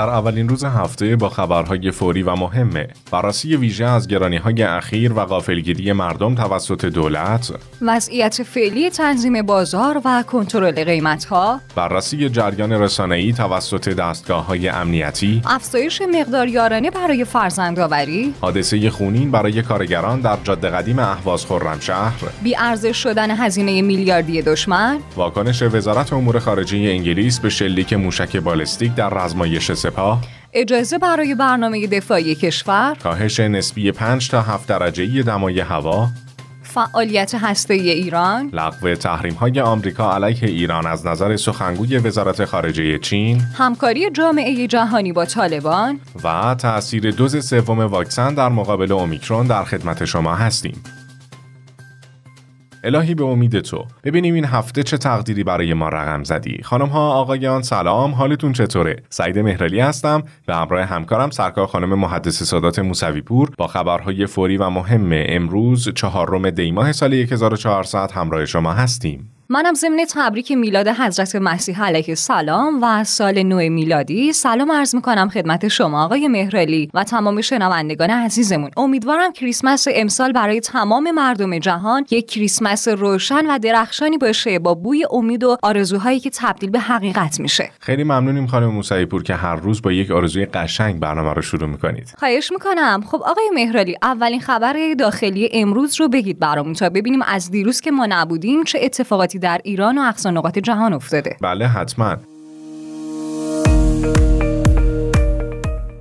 در اولین روز هفته با خبرهای فوری و مهمه. بررسی ویژه از گرانی های اخیر و غافلگیری مردم توسط دولت وضعیت فعلی تنظیم بازار و کنترل قیمت ها بررسی جریان رسانه‌ای توسط دستگاه های امنیتی افزایش مقدار یارانه برای فرزندآوری حادثه خونین برای کارگران در جاده قدیم اهواز خرمشهر بی ارزش شدن هزینه میلیاردی دشمن واکنش وزارت امور خارجه انگلیس به شلیک موشک بالستیک در رزمایش سپاه اجازه برای برنامه دفاعی کشور. کاهش نسبی 5 تا 7 درجه دمای هوا. فعالیت هسته ایران. لغو تحریم های آمریکا علیه ایران از نظر سخنگوی وزارت خارجه چین. همکاری جامعه جهانی با طالبان. و تأثیر دوز سوم واکسن در مقابل اومیکرون در خدمت شما هستیم. الهی به امید تو. ببینیم این هفته چه تقدیری برای ما رقم زدی. خانم ها آقایان سلام. حالتون چطوره؟ سعید مهرلی هستم به همراه همکارم سرکار خانم محدث سادات موسوی پور با خبرهای فوری و مهم امروز چهارم دیماه سال 1400 همراه شما هستیم. منم ضمن تبریک میلاد حضرت مسیح علیه السلام و سال نو میلادی سلام عرض می‌کنم خدمت شما آقای مهرلی و تمام شنوندگان عزیزمون. امیدوارم کریسمس امسال برای تمام مردم جهان یک کریسمس روشن و درخشانی باشه با بوی امید و آرزوهایی که تبدیل به حقیقت میشه. خیلی ممنونیم خانم موسوی پور که هر روز با یک آرزوی قشنگ برنامه رو شروع می‌کنید. خواهش می‌کنم. خب آقای مهرلی اولین خبر داخلی امروز رو بگید برامون تا ببینیم از دیروز که ما نبودیم چه اتفاقاتی در ایران و اقصا نقاط جهان افتاده. بله حتما.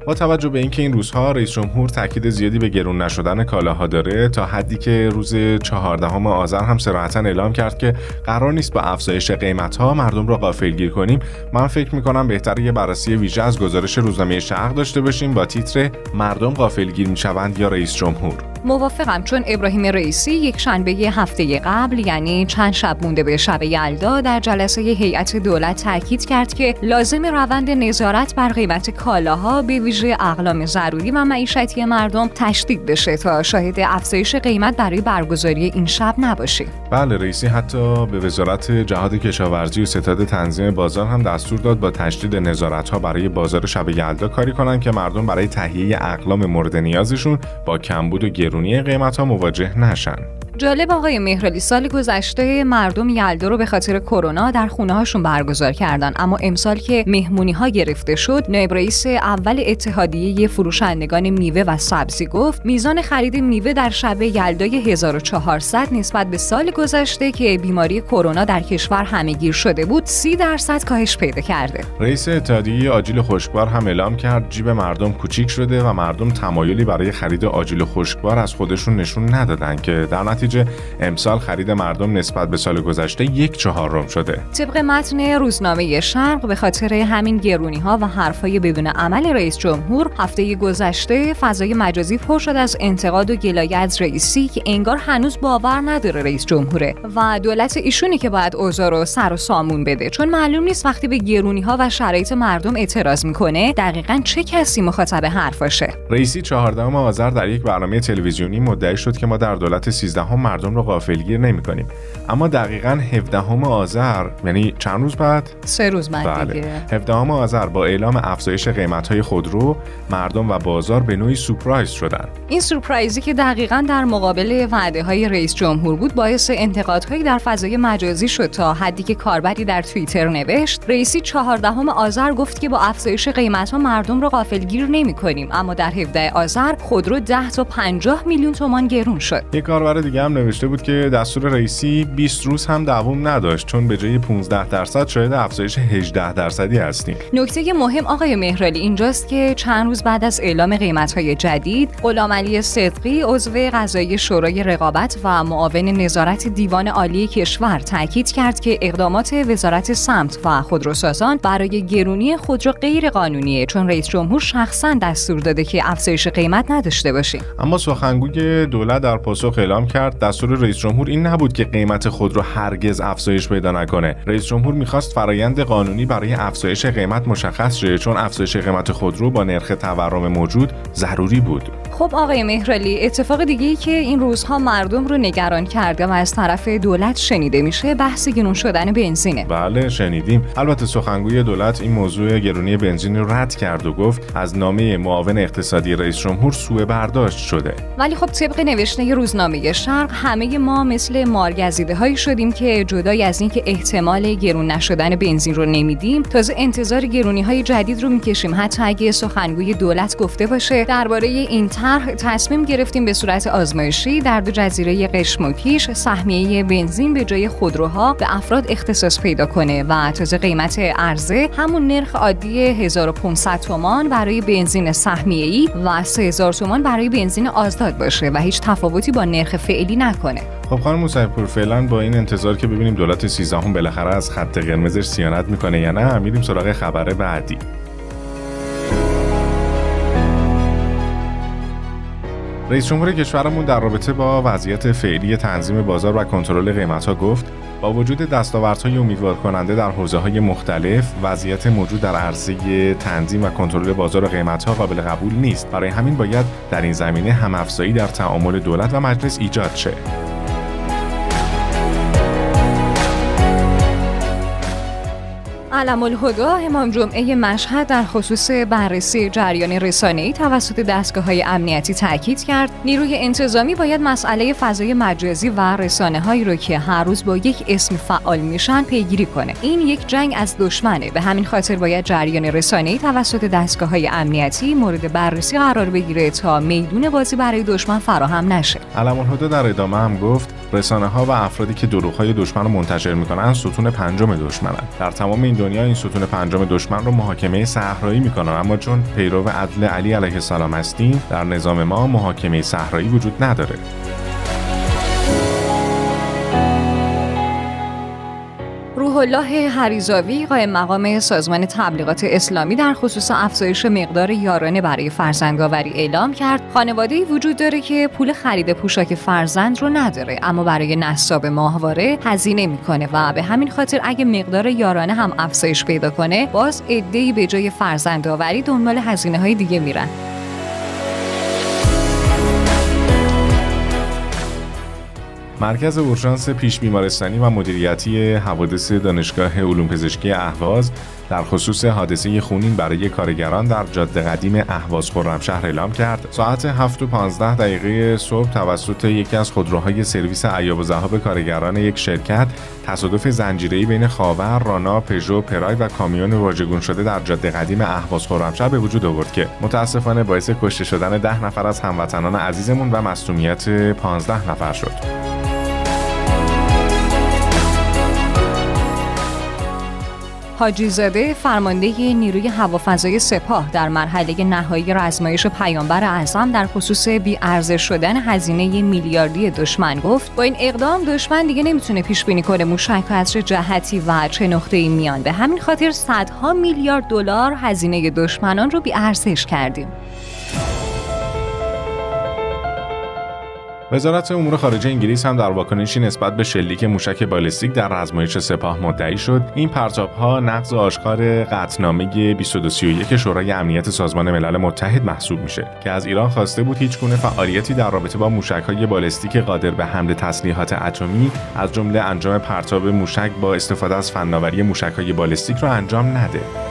با توجه به اینکه این روزها رئیس جمهور تاکید زیادی به گرون نشدن کالاها داره تا حدی که روز چهاردهم آذر هم صراحتا اعلام کرد که قرار نیست با افزایش قیمت ها مردم را غافلگیر کنیم. من فکر می کنم بهتر یه بررسی ویژه از گزارش روزنامه شرق داشته باشیم با تیتر مردم غافلگیر می‌شوند یا رئیس جمهور؟ موافقم چون ابراهیم رئیسی یک شنبه هفته قبل یعنی چند شب مونده به شب یلدا در جلسه هیئت دولت تاکید کرد که لازم روند نظارت بر قیمت کالاها به ویژه اقلام ضروری و معیشتی مردم تشدید بشه تا شاهد افزایش قیمت برای برگزاری این شب نباشیم بله رئیسی حتی به وزارت جهاد کشاورزی و ستاد تنظیم بازار هم دستور داد با تشدید نظارت ها برای بازار شب یلدا کاری کنند که مردم برای تهیه اقلام مورد نیازشون با کمبود و گرونی قیمت ها مواجه نشن. جالب آقای مهرالی سال گذشته مردم یلدا رو به خاطر کرونا در خونه هاشون برگزار کردن. اما امسال که مهمونی ها گرفته شد نایب رئیس اول اتحادیه فروشندگان میوه و سبزی گفت میزان خرید میوه در شب یلدای 1400 نسبت به سال گذشته که بیماری کرونا در کشور همهگیر شده بود 30 درصد کاهش پیدا کرده. رئیس اتحادیه آجیل خشکبار هم اعلام کرد جیب مردم کوچیک شده و مردم تمایلی برای خرید آجیل خشکبار از خودشون نشون ندادن که در نتیجه امسال خرید مردم نسبت به سال گذشته یک چهارم شده. طبق متن روزنامه شرق به خاطر همین گرونی ها و حرفهای بدون عمل رئیس جمهور هفته گذشته فضای مجازی پر شد از انتقاد و گلایه از رئیسی که انگار هنوز باور نداره رئیس جمهوره و دولت ایشونی که باید اوضاع رو سر و سامون بده. چون معلوم نیست وقتی به گرونی ها و شرایط مردم اعتراض می‌کنه دقیقا چه کسی مخاطب حرفاشه رئیسی 14 آذر در یک برنامه تلویزیونی مدعی شد که ما در دولت 13 مردم رو غافلگیر نمی کنیم اما دقیقا 17 آذر یعنی چند روز بعد؟ سه روز بعد بله. دیگه. 17 آذر با اعلام افزایش قیمت های خودرو مردم و بازار به نوعی سورپرایز شدن. این سورپرایزی که دقیقا در مقابل وعده های رئیس جمهور بود باعث انتقادهایی در فضای مجازی شد تا حدی که کاربری در توییتر نوشت. رئیسی 14 آذر گفت که با افزایش قیمت ها مردم رو غافلگیر نمی کنیم اما در 17 آذر خودرو 10 تا 50 میلیون تومان گرون شد. یک کاربر دیگه هم نوشته بود که دستور رئیسی 20 روز هم دوام نداشت چون به جای 15 درصد شاید افزایش 18 درصدی هستیم. نکته مهم آقای مهرالی اینجاست که چند روز بعد از اعلام قیمت‌های جدید غلامعلی صدقی عضو قضایی شورای رقابت و معاون نظارت دیوان عالی کشور تاکید کرد که اقدامات وزارت سمت و خودروسازان برای گرونی خودرو غیر قانونیه چون رئیس جمهور شخصا دستور داده که افزایش قیمت نداشته باشیم اما سخنگوی دولت در پاسخ اعلام کرد دستور رئیس جمهور این نبود که قیمت خودرو هرگز افزایش پیدا نکنه. رئیس جمهور می‌خواست فرایند قانونی برای افزایش قیمت مشخص شه چون افزایش قیمت خودرو با نرخ تورم موجود ضروری بود. خب آقای مهرالی اتفاق دیگه ای که این روزها مردم رو نگران کرده و از طرف دولت شنیده میشه بحث گرون شدن بنزینه. بله شنیدیم. البته سخنگوی دولت این موضوع گرونی بنزین رو رد کرد و گفت از نامه معاون اقتصادی رئیس جمهور سوء برداشت شده. ولی خب طبق نوشته روزنامه شرق همه ما مثل مارگزیده هایی شدیم که جدای از اینکه احتمال گرون نشدن بنزین رو نمیدیم تازه انتظار گرونی های جدید رو می‌کشیم. حتی اگه سخنگوی دولت گفته باشه درباره این طرح تصمیم گرفتیم به صورت آزمایشی در دو جزیره قشم و کیش سهمیه بنزین به جای خودروها به افراد اختصاص پیدا کنه و تازه قیمت عرضه همون نرخ عادی 1500 تومان برای بنزین سهمیه ای و 3000 تومان برای بنزین آزاد باشه و هیچ تفاوتی با نرخ فعلی نکنه. خب خانم موسیپور فعلا با این انتظار که ببینیم دولت 13 هم بالاخره از خط قرمزش سیانت می‌کنه یا نه میریم سراغ خبر بعدی. رئیس جمهور کشورمون در رابطه با وضعیت فعلی تنظیم بازار و کنترل قیمتها گفت با وجود دستاوردهای امیدوار کننده در حوزه های مختلف وضعیت موجود در عرصه تنظیم و کنترل بازار قیمتها قابل قبول نیست. برای همین باید در این زمینه هم افزایی در تعامل دولت و مجلس ایجاد شه. علم الهدا امام جمعه مشهد در خصوص بررسی جریان رسانه‌ای توسط دستگاه های امنیتی تاکید کرد. نیروی انتظامی باید مسئله فضای مجازی و رسانه هایی رو که هر روز با یک اسم فعال میشن پیگیری کنه. این یک جنگ از دشمنه. به همین خاطر باید جریان رسانه‌ای توسط دستگاه های امنیتی مورد بررسی قرار بگیره تا میدون بازی برای دشمن فراهم نشه. علم الهدا در ادامه هم گفت رسانه ها و افرادی که دروغ های دشمن رو منتشر می‌کنن ستون پنجم دشمنن. در تمام این دنیا این ستون پنجم دشمن رو محاکمه صحرایی می‌کنن اما چون پیرو عدل علی علیه السلام هستیم در نظام ما محاکمه صحرایی وجود نداره. الله حریزاوی قائم مقام سازمان تبلیغات اسلامی در خصوص افزایش مقدار یارانه برای فرزندآوری اعلام کرد. خانواده وجود داره که پول خرید پوشاک فرزند رو نداره اما برای نصاب ماهواره هزینه می‌کنه و به همین خاطر اگه مقدار یارانه هم افزایش پیدا کنه باز عده‌ای به جای فرزندآوری دنبال هزینه های دیگه میرن. مرکز اورژانس پیش بیمارستانی و مدیریتی حوادث دانشگاه علوم پزشکی اهواز در خصوص حادثه خونین برای کارگران در جاده قدیم اهواز خرمشهر اعلام کرد ساعت 7 و 15 دقیقه صبح توسط یکی از خودروهای سرویس ایاب و ذهاب کارگران یک شرکت تصادف زنجیره‌ای بین خاور، رانا، پژو، پرای و کامیون واژگون شده در جاده قدیم اهواز خرمشهر به وجود آورد که متاسفانه باعث کشته شدن ده نفر از هموطنان عزیزمون و مصونیت 15 نفر شد. حاجی زاده فرمانده نیروی هوافضای سپاه در مرحله نهایی رزمایش پیامبر اعظم در خصوص بی ارزش شدن هزینه میلیاردی دشمن گفت با این اقدام دشمن دیگه نمی‌تونه پیش بینی کنه موشک از جهتی و چه نقطه‌ای میان. به همین خاطر صدها میلیارد دلار هزینه دشمنان رو بی ارزش کردیم. وزارت امور خارجه انگلیس هم در واکنشی نسبت به شلیک موشک بالستیک در آزمایش سپاه مدعی شد. این پرتاب ها نقض آشکار قطعنامه 2231 شورای امنیت سازمان ملل متحد محسوب میشه که از ایران خواسته بود هیچ گونه فعالیتی در رابطه با موشک های بالستیک قادر به حمل تسلیحات اتمی از جمله انجام پرتاب موشک با استفاده از فناوری موشک های بالستیک را انجام نده.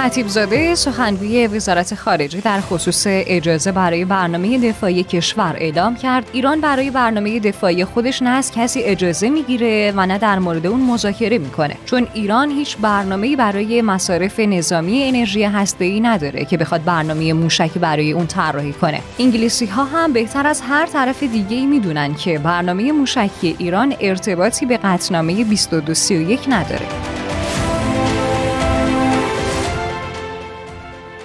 خطیبزاده سخنگوی وزارت خارجه در خصوص اجازه برای برنامه دفاعی کشور اعلام کرد. ایران برای برنامه دفاعی خودش نه از کسی اجازه می‌گیره و نه در مورد اون مذاکره می‌کنه. چون ایران هیچ برنامه‌ای برای مصارف نظامی انرژی هسته‌ای نداره که بخواد برنامه موشکی برای اون طراحی کنه. انگلیسی ها هم بهتر از هر طرف دیگه ای می‌دونن که برنامه موشکی ایران ارتباطی به قطعنامه 2231 نداره.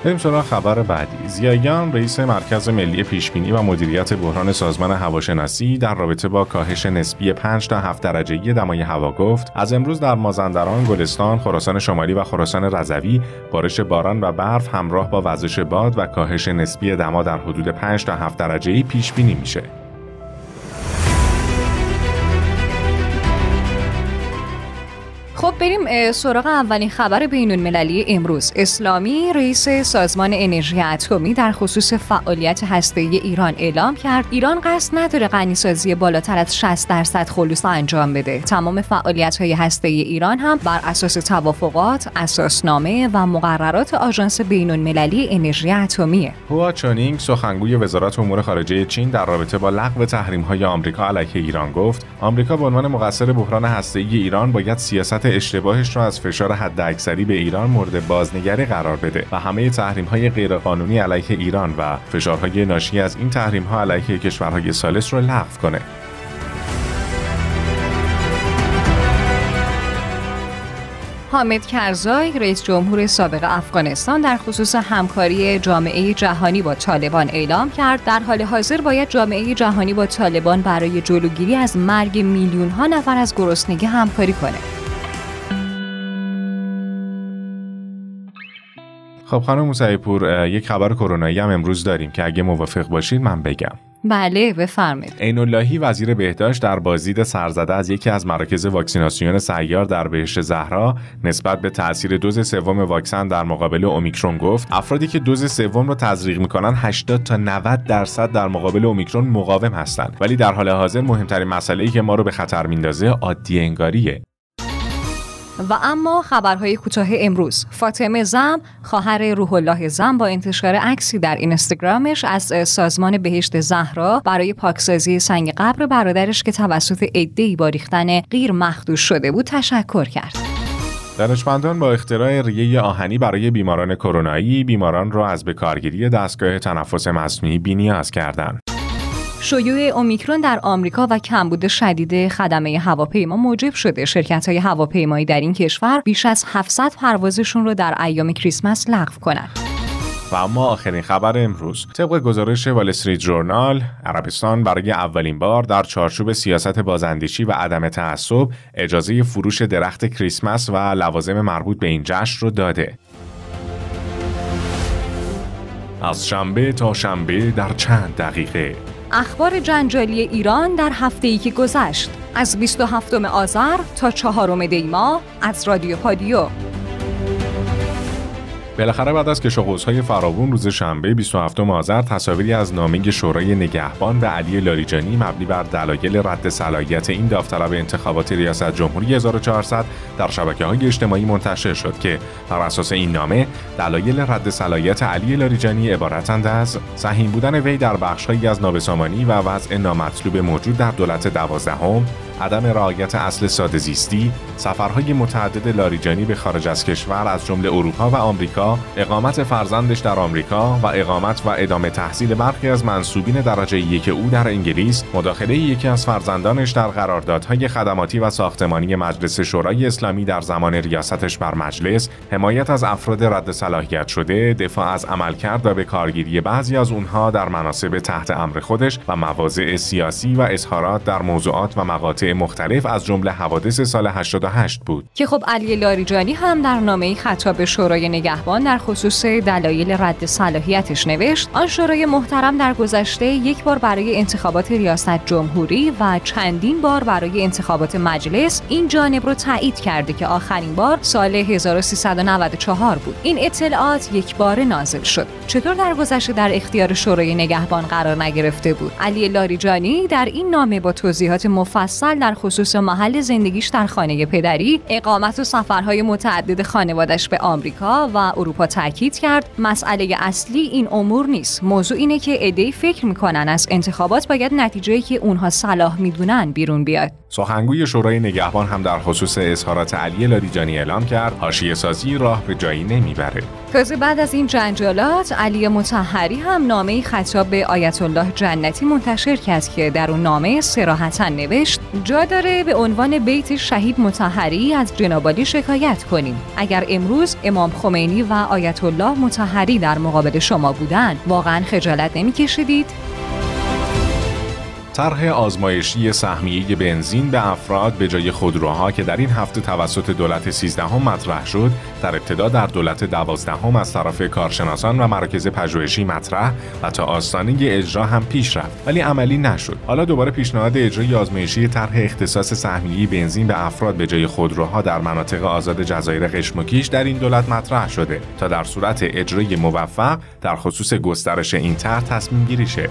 بریم سراغ خبر بعدی. زیایان رئیس مرکز ملی پیشبینی و مدیریت بحران سازمان هواشناسی در رابطه با کاهش نسبی 5 تا 7 درجه دمای هوا گفت از امروز در مازندران گلستان خراسان شمالی و خراسان رضوی بارش باران و برف همراه با وزش باد و کاهش نسبی دما در حدود 5 تا 7 درجه پیش بینی میشه. خب بریم سراغ اولین خبر بین المللی امروز. اسلامی رئیس سازمان انرژی اتمی در خصوص فعالیت هسته ایران اعلام کرد ایران قصد نداره غنیسازی بالاتر از 60 درصد خلوص انجام بده. تمام فعالیت های هسته ایران هم بر اساس توافقات اساسنامه و مقررات آژانس بین المللی انرژی اتمیه هوا چونینگ سخنگوی وزارت امور خارجه چین در رابطه با لغو تحریم های آمریکا علیه ایران گفت آمریکا به عنوان مقصر بحران هسته ایران باید سیاست اشتباهش را از فشار حداکثری به ایران مورد بازنگری قرار بده و همه تحریم های غیرقانونی علیه ایران و فشارهای ناشی از این تحریم ها علیه کشورهای سالس را لغو کنه. حامد کرزای رئیس جمهور سابق افغانستان در خصوص همکاری جامعه جهانی با طالبان اعلام کرد در حال حاضر باید جامعه جهانی با طالبان برای جلوگیری از مرگ میلیون ها نفر از گرسنگی همکاری کنه. خب خانم موسعی پور یک خبر کرونایی هم امروز داریم که اگه موافق باشید من بگم. بله بفرمایید. عین اللهی وزیر بهداشت در بازدید سرزده از یکی از مراکز واکسیناسیون سیار در بهشت زهرا نسبت به تاثیر دوز سوم واکسن در مقابل اومیکرون گفت افرادی که دوز سوم رو تزریق می‌کنن 80 تا 90 درصد در مقابل اومیکرون مقاوم هستند. ولی در حال حاضر مهمترین مسئله ای که ما رو به خطر میندازه عادی انگاریه. و اما خبرهای کوتاه امروز فاطمه زم خواهر روح الله زم با انتشار عکسی در اینستاگرامش از سازمان بهشت زهرا برای پاکسازی سنگ قبر برادرش که توسط عدهای با ریختن غیر مخدوش شده بود تشکر کرد دانشمندان با اختراع ریه آهنی برای بیماران کرونایی بیماران را از بکارگیری دستگاه تنفس مصنوعی بینیاز کردند. شیوع اومیکرون در آمریکا و کمبود شدید خدمه هواپیما موجب شده. شرکت های هواپیمایی در این کشور بیش از 700 پروازشون رو در ایام کریسمس لغو کنند. و اما آخرین خبر امروز. طبق گزارش وال استریت جورنال عربستان برای اولین بار در چارچوب سیاست بازاندیشی و عدم تعصب اجازه فروش درخت کریسمس و لوازم مربوط به این جشن رو داده. از شنبه تا شنبه در چند دقیقه. اخبار جنجالی ایران در هفته ای که گذشت. از 27 آذر تا 4 دیما از رادیو پادیو. بالاخره بعد از کشاقوزهای فراوون روز شنبه 27 آذر تصاویری از نامه شورای نگهبان به علی لاریجانی مبنی بر دلایل رد صلاحیت این داوطلب انتخابات ریاست جمهوری 1400 در شبکه های اجتماعی منتشر شد که بر اساس این نامه دلایل رد صلاحیت علی لاریجانی عبارتند از سهیم بودن وی در بخشهایی از نابسامانی و وضع نامطلوب موجود در دولت دوازدهم عدم رعایت اصل ساده زیستی، سفرهای متعدد لاریجانی به خارج از کشور از جمله اروپا و آمریکا، اقامت فرزندش در آمریکا و اقامت و ادامه تحصیل برخی از منصوبین درجه یک او در انگلیس، مداخله یکی از فرزندانش در قراردادهای خدماتی و ساختمانی مجلس شورای اسلامی در زمان ریاستش بر مجلس، حمایت از افراد رد صلاحیت شده، دفاع از عملکرد و به کارگیری بعضی از اونها در مناسب تحت امر خودش و مواضع سیاسی و اظهارات در موضوعات و مقاطع مختلف از جمله حوادث سال 88 بود. که خب علی لاریجانی هم در نامه خطاب شورای نگهبان در خصوص دلایل رد صلاحیتش نوشت. آن شورای محترم در گذشته یک بار برای انتخابات ریاست جمهوری و چندین بار برای انتخابات مجلس این جانب رو تایید کرده که آخرین بار سال 1394 بود. این اطلاعات یک بار نازل شد. چطور در گذشته در اختیار شورای نگهبان قرار نگرفته بود؟ علی لاریجانی در این نامه با توضیحات مفصل در خصوص محل زندگیش در خانه پدری. اقامت و سفرهای متعدد خانوادش به آمریکا و اروپا تاکید کرد. مسئله اصلی این امور نیست. موضوع اینه که ایده فکر می‌کنن از انتخابات باید نتیجه که اونها صلاح می‌دونن بیرون بیاد. سخنگوی شورای نگهبان هم در خصوص اظهارات علی لاریجانی اعلام کرد حاشیه سازی راه به جایی نمی‌بره. تازه بعد از این جنجالات علی متحری هم نامه خطاب به آیت الله جنتی منتشر کرد که در اون نامه سراحتا نوشت جا داره به عنوان بیت شهید متحری از جنابالی شکایت کنیم. اگر امروز امام خمینی و آیت الله متحری در مقابل شما بودن واقعا خجالت نمیکشیدید؟ طرح آزمایشی سهمیه بنزین به افراد به جای خودروها که در این هفته توسط دولت 13 هم مطرح شد در ابتدا در دولت 12 هم از طرف کارشناسان و مراکز پژوهشی مطرح و تا آستانه اجرا هم پیش رفت ولی عملی نشد. حالا دوباره پیشنهاد اجرای آزمایشی طرح اختصاص سهمیه بنزین به افراد به جای خودروها در مناطق آزاد جزایر قشمکیش در این دولت مطرح شده تا در صورت اجرای موفق در خصوص گسترش این طرح تصمیم گیری شه.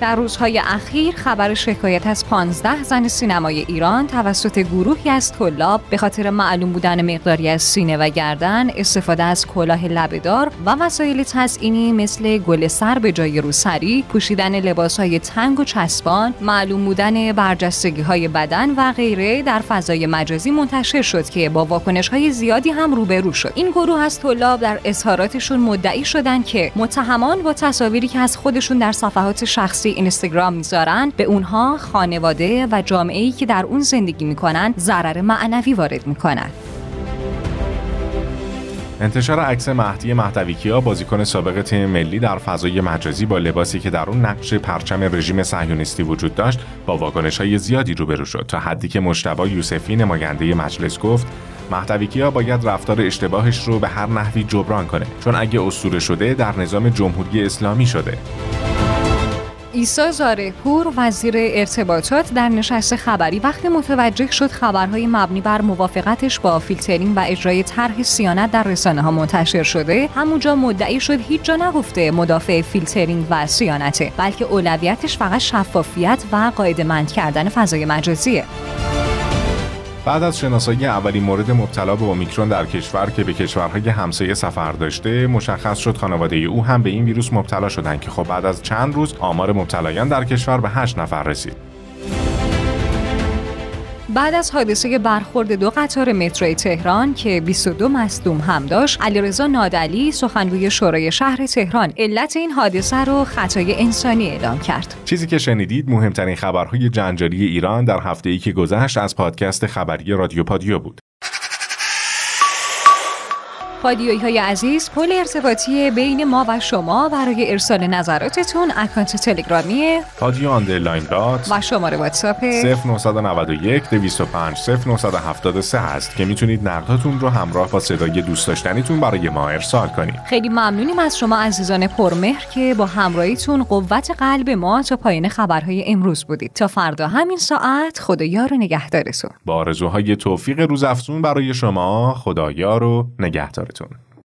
در روزهای اخیر خبر شکایت از 15 زن سینمای ایران توسط گروهی از طلاب به خاطر معلوم بودن مقداری از سینه و گردن استفاده از کلاه لبهدار و وسایل تزئینی مثل گل سر به جای روسری پوشیدن لباسهای تنگ و چسبان معلوم بودن برجستگی های بدن و غیره در فضای مجازی منتشر شد که با واکنش های زیادی هم روبرو شد. این گروه از طلاب در اظهاراتشون مدعی شدند که متهمان با تصاویری که از خودشون در صفحات شخصی اینستاگرام می‌ذارن به اونها خانواده و جامعه ای که در اون زندگی می‌کنن ضرر معنوی وارد می‌کنن. انتشار عکس مهدی مهدویکیا بازیکن سابق تیم ملی در فضای مجازی با لباسی که در اون نقش پرچم رژیم صهیونیستی وجود داشت با واکنش های زیادی روبرو شد. تا حدی که مجتبی یوسفی نماینده مجلس گفت مهدویکیا باید رفتار اشتباهش رو به هر نحوی جبران کنه چون اگه اسطوره شده در نظام جمهوری اسلامی شده. عیسی زارع‌پور وزیر ارتباطات در نشست خبری وقتی متوجه شد خبرهای مبنی بر موافقتش با فیلترینگ و اجرای طرح صیانت در رسانه ها منتشر شده. همونجا مدعی شد هیچ جا نگفته مدافع فیلترینگ و صیانته بلکه اولویتش فقط شفافیت و قاعده‌مند کردن فضای مجازیه. بعد از شناسایی اولین مورد مبتلا به اومیکرون در کشور که به کشورهای همسایه سفر داشته مشخص شد خانواده او هم به این ویروس مبتلا شدند که خب بعد از چند روز آمار مبتلایان در کشور به 8 نفر رسید. بعد از حادثه برخورد دو قطار متروی تهران که 22 مصدوم هم داشت علیرضا نادلی سخنگوی شورای شهر تهران علت این حادثه رو خطای انسانی اعلام کرد. چیزی که شنیدید مهمترین خبرهای جنجالی ایران در هفته ای که گذشت از پادکست خبری رادیو پادیو بود. پادیوی های عزیز پل ارتباطی بین ما و شما برای ارسال نظراتتون اکانت تلگرامی پادیو underline dot و شماره واتساپ 0991 205 0973 هست که می‌تونید نقداتون رو همراه با صدای دوست داشتنیتون برای ما ارسال کنید. خیلی ممنونیم از شما عزیزان پرمهر که با همراهیتون قوت قلب ما تا پایان خبرهای امروز بودید. تا فردا همین ساعت خدا یار و نگهدارتون. با آرزوهای توفیق روزافزون برای شما خدایا رو نگهدار. Auditorium.